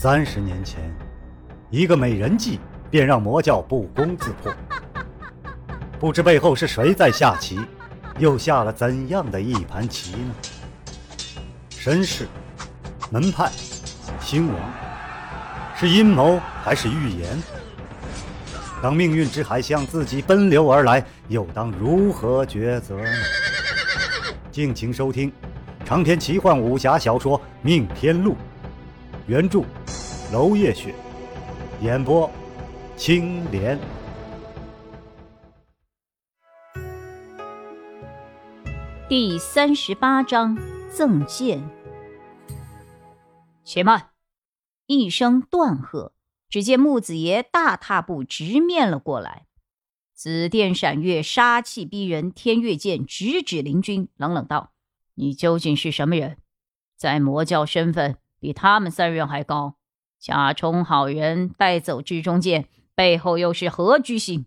三十年前，一个美人计便让魔教不攻自破。不知背后是谁在下棋，又下了怎样的一盘棋呢？身世、门派、兴亡，是阴谋还是预言？当命运之海向自己奔流而来，又当如何抉择呢？敬请收听长篇奇幻武侠小说《命天录》，原著娄烨雪，演播青莲。第三十八章赠剑。且慢！一声断喝，只见木子爷大踏步直面了过来，紫电闪月，杀气逼人。天月剑直指林军，冷冷道：“你究竟是什么人？在魔教身份比他们三人还高，假充好人带走至中剑，背后又是何居心？”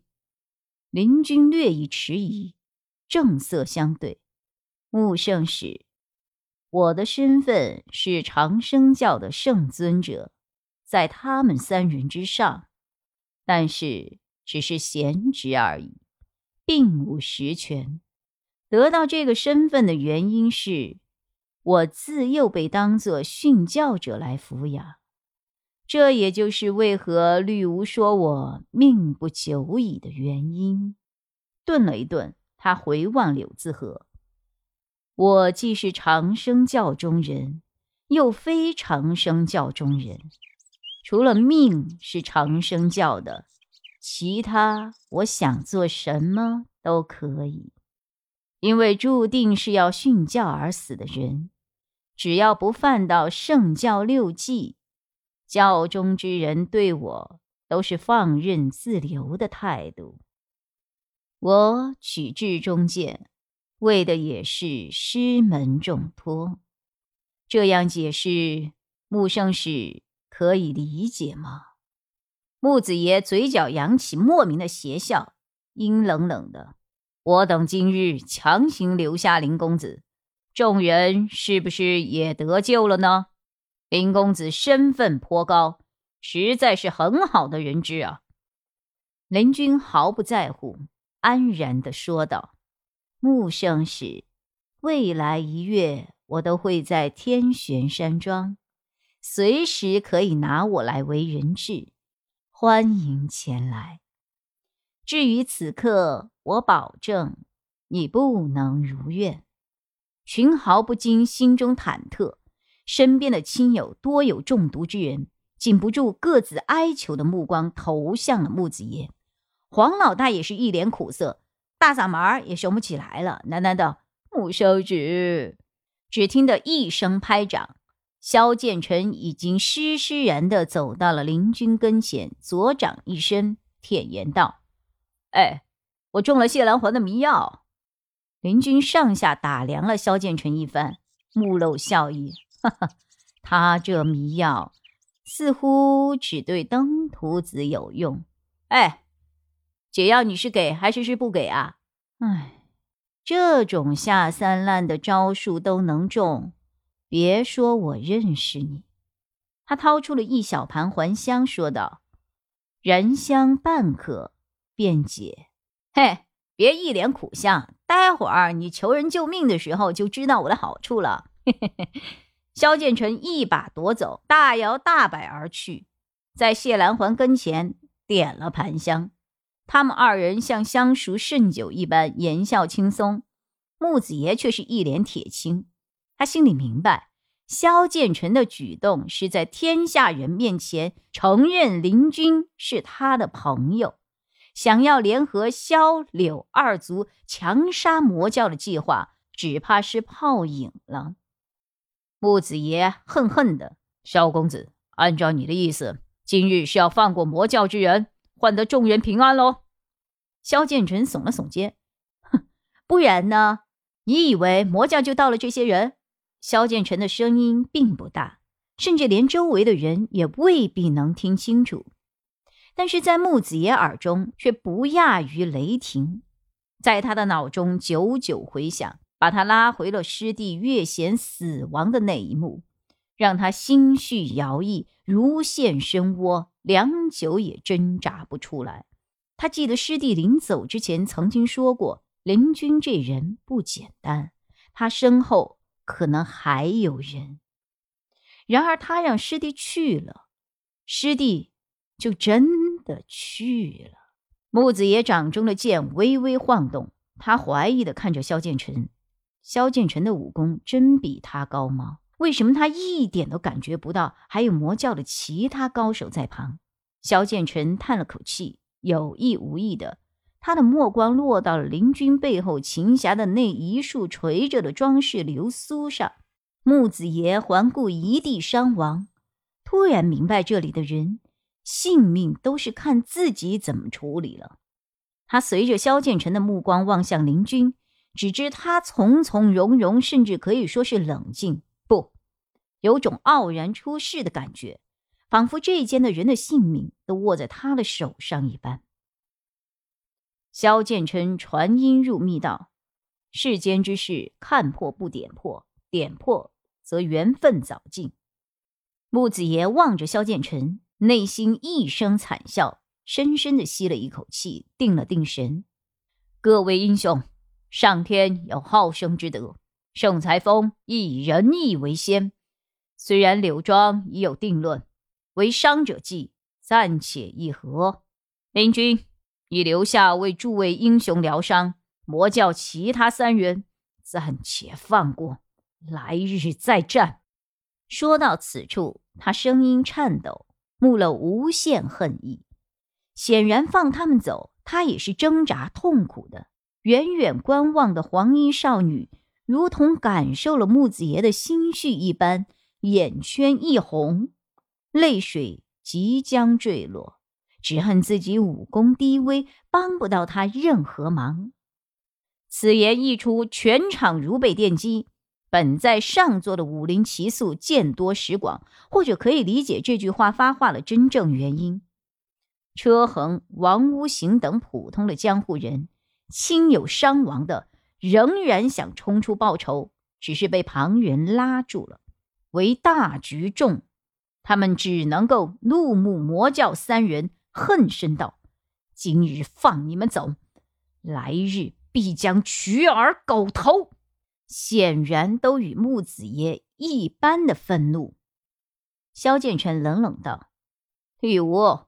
林军略一迟疑，正色相对。穆圣使，我的身份是长生教的圣尊者，在他们三人之上，但是只是闲职而已，并无实权。得到这个身份的原因是，我自幼被当作训教者来抚养，这也就是为何绿芜说我命不久矣的原因。顿了一顿，他回望柳自和。我既是长生教中人，又非长生教中人。除了命是长生教的，其他我想做什么都可以。因为注定是要殉教而死的人，只要不犯到圣教六忌，教中之人对我都是放任自流的态度。我取至中剑。为的也是师门重托，这样解释，穆圣使可以理解吗？木子爷嘴角扬起莫名的邪笑，阴冷冷的：“我等今日强行留下林公子，众人是不是也得救了呢？林公子身份颇高，实在是很好的人质啊。”林君毫不在乎，安然的说道。穆圣使，未来一月我都会在天玄山庄，随时可以拿我来为人质，欢迎前来。至于此刻，我保证你不能如愿。群豪不禁心中忐忑，身边的亲友多有中毒之人，禁不住各自哀求的目光投向了木子爷。黄老大也是一脸苦涩。大嗓门也雄不起来了，喃喃道：“穆少主。”只听得一声拍掌，萧建成已经施施然的走到了林军跟前，左掌一伸，舔言道：“哎，我中了谢兰环的迷药。”林军上下打量了萧建成一番，目露笑意：“哈哈，他这迷药似乎只对登徒子有用。哎。”解药你是给还是是不给啊？哎，这种下三滥的招数都能中，别说我认识你。他掏出了一小盘还香，说道：“燃香半可，便解。”嘿，别一脸苦相，待会儿你求人救命的时候就知道我的好处了。嘿嘿嘿。萧建成一把夺走，大摇大摆而去，在谢兰环跟前点了盘香。他们二人像相熟甚久一般，言笑轻松。木子爷却是一脸铁青。他心里明白，萧建成的举动是在天下人面前承认林军是他的朋友，想要联合萧柳二族强杀魔教的计划，只怕是泡影了。木子爷恨恨的：“萧公子，按照你的意思，今日是要放过魔教之人？”换得众人平安喽！萧建成耸了耸肩，哼，不然呢？你以为魔教就到了这些人？萧建成的声音并不大，甚至连周围的人也未必能听清楚，但是在木子爷耳中却不亚于雷霆，在他的脑中久久回响，把他拉回了师弟岳贤死亡的那一幕，让他心绪摇曳，如陷深窝，良久也挣扎不出来。他记得师弟临走之前曾经说过，林军这人不简单，他身后可能还有人。然而他让师弟去了，师弟就真的去了。木子爷掌中的剑微微晃动，他怀疑的看着萧剑尘。萧剑尘的武功真比他高吗？为什么他一点都感觉不到？还有魔教的其他高手在旁。萧剑尘叹了口气，有意无意的，他的目光落到了林军背后琴匣的那一束垂着的装饰流苏上。木子爷环顾一地伤亡，突然明白这里的人性命都是看自己怎么处理了。他随着萧剑尘的目光望向林军。只知他从从容容，甚至可以说是冷静，不，有种傲然出世的感觉，仿佛这间的人的性命都握在他的手上一般。萧剑琛传音入密道：“世间之事，看破不点破，点破则缘分早尽。”木子爷望着萧剑尘，内心一声惨笑，深深的吸了一口气，定了定神。各位英雄。上天有好生之德，盛才峰以仁义为先。虽然柳庄已有定论，为伤者计，暂且议和。明君，你留下为诸位英雄疗伤。魔教其他三人暂且放过，来日再战。说到此处，他声音颤抖，目露无限恨意。显然，放他们走，他也是挣扎痛苦的。远远观望的黄衣少女，如同感受了木子爷的心绪一般，眼圈一红，泪水即将坠落，只恨自己武功低微，帮不到他任何忙。此言一出，全场如被电击。本在上座的武林奇宿见多识广，或者可以理解这句话发话的真正原因。车恒、王无行等普通的江湖人。亲友伤亡的，仍然想冲出报仇，只是被旁人拉住了。为大局重，他们只能够怒目魔教三人，恨声道：“今日放你们走，来日必将取而狗头。”显然都与木子爷一般的愤怒。萧剑尘冷冷道：“玉武，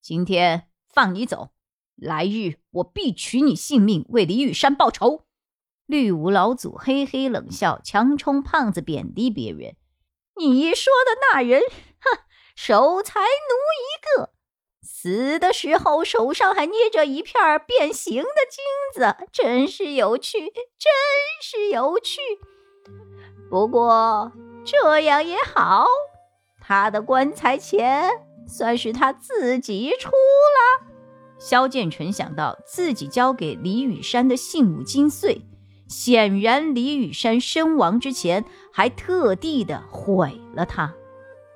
今天放你走。”来日我必取你性命，为李玉山报仇。绿芜老祖嘿嘿冷笑，强冲胖子贬低别人。你说的那人，哼，守财奴一个，死的时候手上还捏着一片变形的金子，真是有趣，真是有趣。不过这样也好，他的棺材钱算是他自己出了。萧剑尘想到自己交给李雨山的信物金碎，显然李雨山身亡之前还特地的毁了它。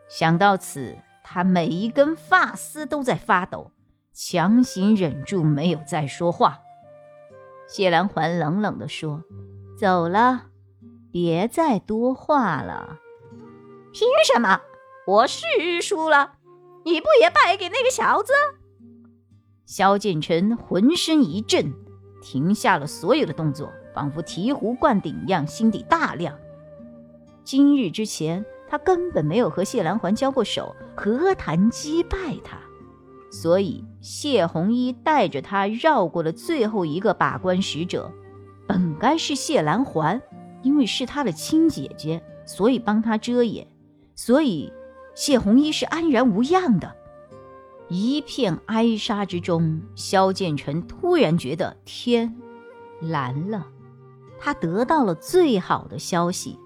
想到此，他每一根发丝都在发抖，强行忍住没有再说话。谢兰环冷冷地说：“走了，别再多话了。凭什么？我是输了，你不也败给那个小子？”萧剑尘浑身一震，停下了所有的动作，仿佛醍醐灌顶一样，心底大亮。今日之前，他根本没有和谢兰环交过手，何谈击败他？所以谢红衣带着他绕过了最后一个把关使者，本该是谢兰环，因为是他的亲姐姐，所以帮他遮掩，所以谢红衣是安然无恙的。一片哀杀之中，萧剑尘突然觉得天蓝了，他得到了最好的消息。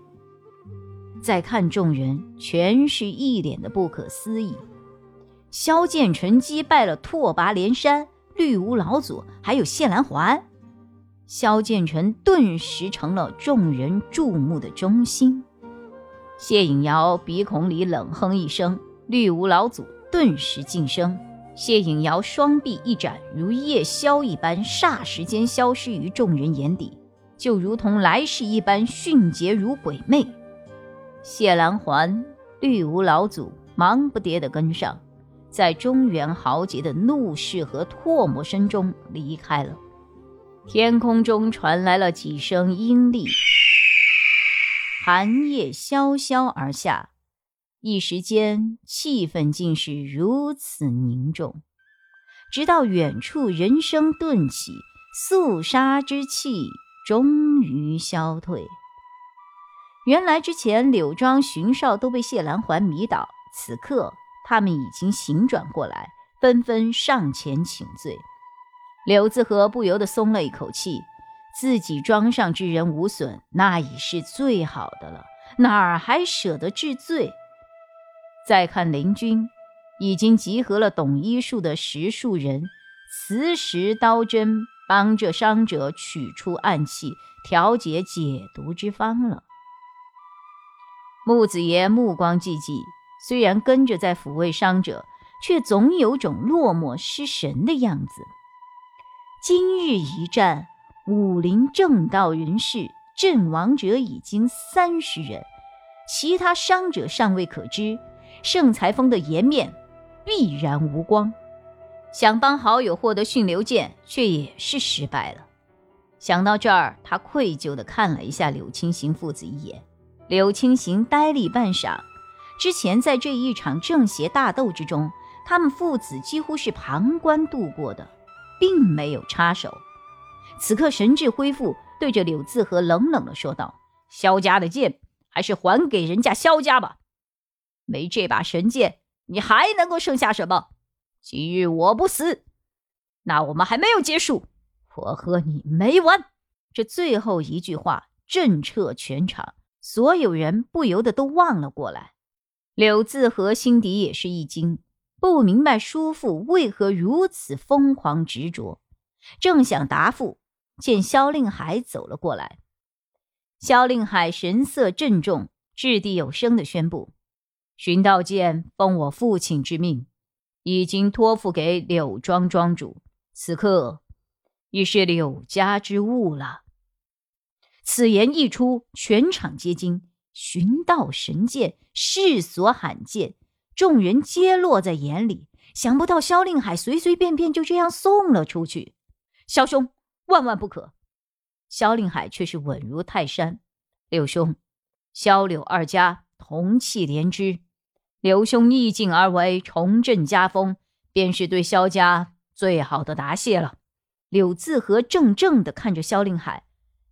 再看众人，全是一脸的不可思议。萧剑尘击败了拓跋连山、绿芜老祖，还有谢兰环，萧剑尘顿时成了众人注目的中心。谢颖瑶鼻孔里冷哼一声，绿芜老祖。顿时晋升，谢颖瑶双臂一展，如夜宵一般，霎时间消失于众人眼底，就如同来世一般迅捷如鬼魅。谢兰环绿芜老祖忙不迭地跟上，在中原豪杰的怒视和唾沫声中离开了。天空中传来了几声阴厉，寒夜萧萧而下，一时间气氛竟是如此凝重。直到远处人声顿起，肃杀之气终于消退。原来之前柳庄巡哨都被谢兰环迷倒，此刻他们已经醒转过来，纷纷上前请罪。柳自和不由得松了一口气，自己庄上之人无损，那已是最好的了，哪儿还舍得治罪？再看林军，已经集合了懂医术的十数人，磁石刀针帮着伤者取出暗器，调节解毒之方了。木子爷目光寂寂，虽然跟着在抚慰伤者，却总有种落寞失神的样子。今日一战，武林正道人士阵亡者已经三十人，其他伤者尚未可知。盛才峰的颜面必然无光，想帮好友获得驯流剑，却也是失败了。想到这儿，他愧疚地看了一下柳青行父子一眼。柳青行呆立半晌，之前在这一场正邪大斗之中，他们父子几乎是旁观度过的，并没有插手。此刻神智恢复，对着柳自和冷冷地说道：“萧家的剑，还是还给人家萧家吧。没这把神剑，你还能够剩下什么？今日我不死，那我们还没有结束，我和你没完。”这最后一句话震彻全场。所有人不由得都望了过来，柳自和心底也是一惊，不明白叔父为何如此疯狂执着。正想答复，见萧令海走了过来。萧令海神色郑重，掷地有声的宣布：“寻道剑奉我父亲之命，已经托付给柳庄庄主，此刻已是柳家之物了。”此言一出，全场皆惊。寻道神剑，世所罕见，众人皆落在眼里。想不到萧令海随随便便就这样送了出去，萧兄万万不可！萧令海却是稳如泰山。柳兄，萧柳二家同气连枝，柳兄逆境而为，重振家风，便是对萧家最好的答谢了。柳自和怔怔地看着萧令海。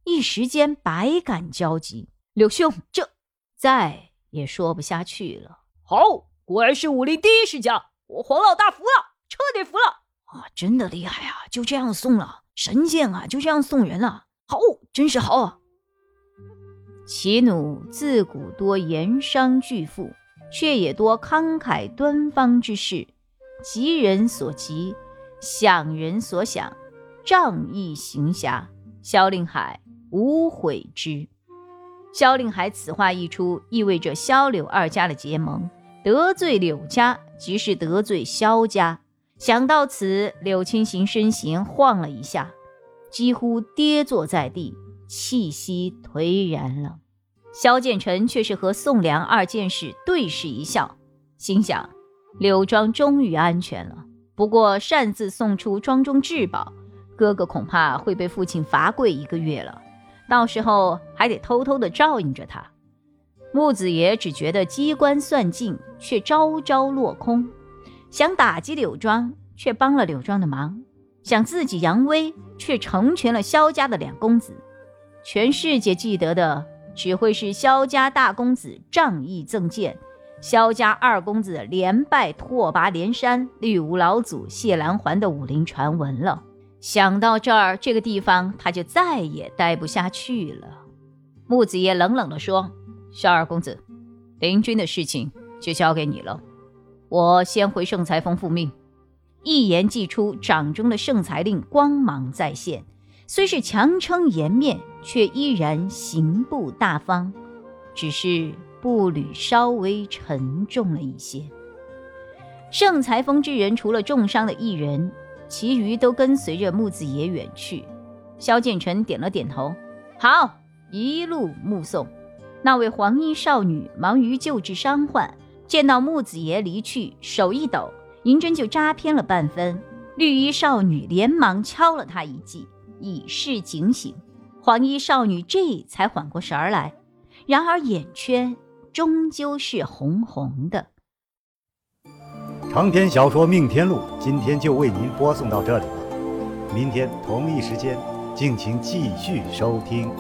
一时间百感交集，柳兄这再也说不下去了。好，果然是武林第一世家，我黄老大服了，彻底服了啊！真的厉害啊！就这样送了神剑啊，就这样送人了，好，真是好啊！齐弩自古多盐商巨富，却也多慷慨端方之士，急人所急，想人所想，仗义行侠。萧令海。无悔之。萧令海此话一出，意味着萧柳二家的结盟，得罪柳家即是得罪萧家。想到此，柳青行身形晃了一下，几乎跌坐在地，气息颓然了。萧剑尘却是和宋良二剑士对视一笑，心想：柳庄终于安全了。不过擅自送出庄中至宝，哥哥恐怕会被父亲罚跪一个月了。到时候还得偷偷的照应着他。木子爷只觉得机关算尽，却招招落空。想打击柳庄，却帮了柳庄的忙；想自己扬威，却成全了萧家的两公子。全世界记得的，只会是萧家大公子仗义赠剑，萧家二公子连败拓跋连山、绿芜老祖谢兰环的武林传闻了。想到这儿，这个地方他就再也待不下去了。木子爷冷冷地说：“萧二公子，林军的事情就交给你了，我先回圣裁峰复命。”一言既出，掌中的圣裁令光芒再现，虽是强撑颜面，却依然行步大方，只是步履稍微沉重了一些。圣裁峰之人，除了重伤的一人。其余都跟随着木子爷远去。萧剑尘点了点头，好，一路目送。那位黄衣少女忙于救治伤患，见到木子爷离去，手一抖，银针就扎偏了半分。绿衣少女连忙敲了他一记，以示警醒。黄衣少女这才缓过神儿来，然而眼圈终究是红红的。长篇小说《命天录》今天就为您播送到这里了，明天同一时间，敬请继续收听。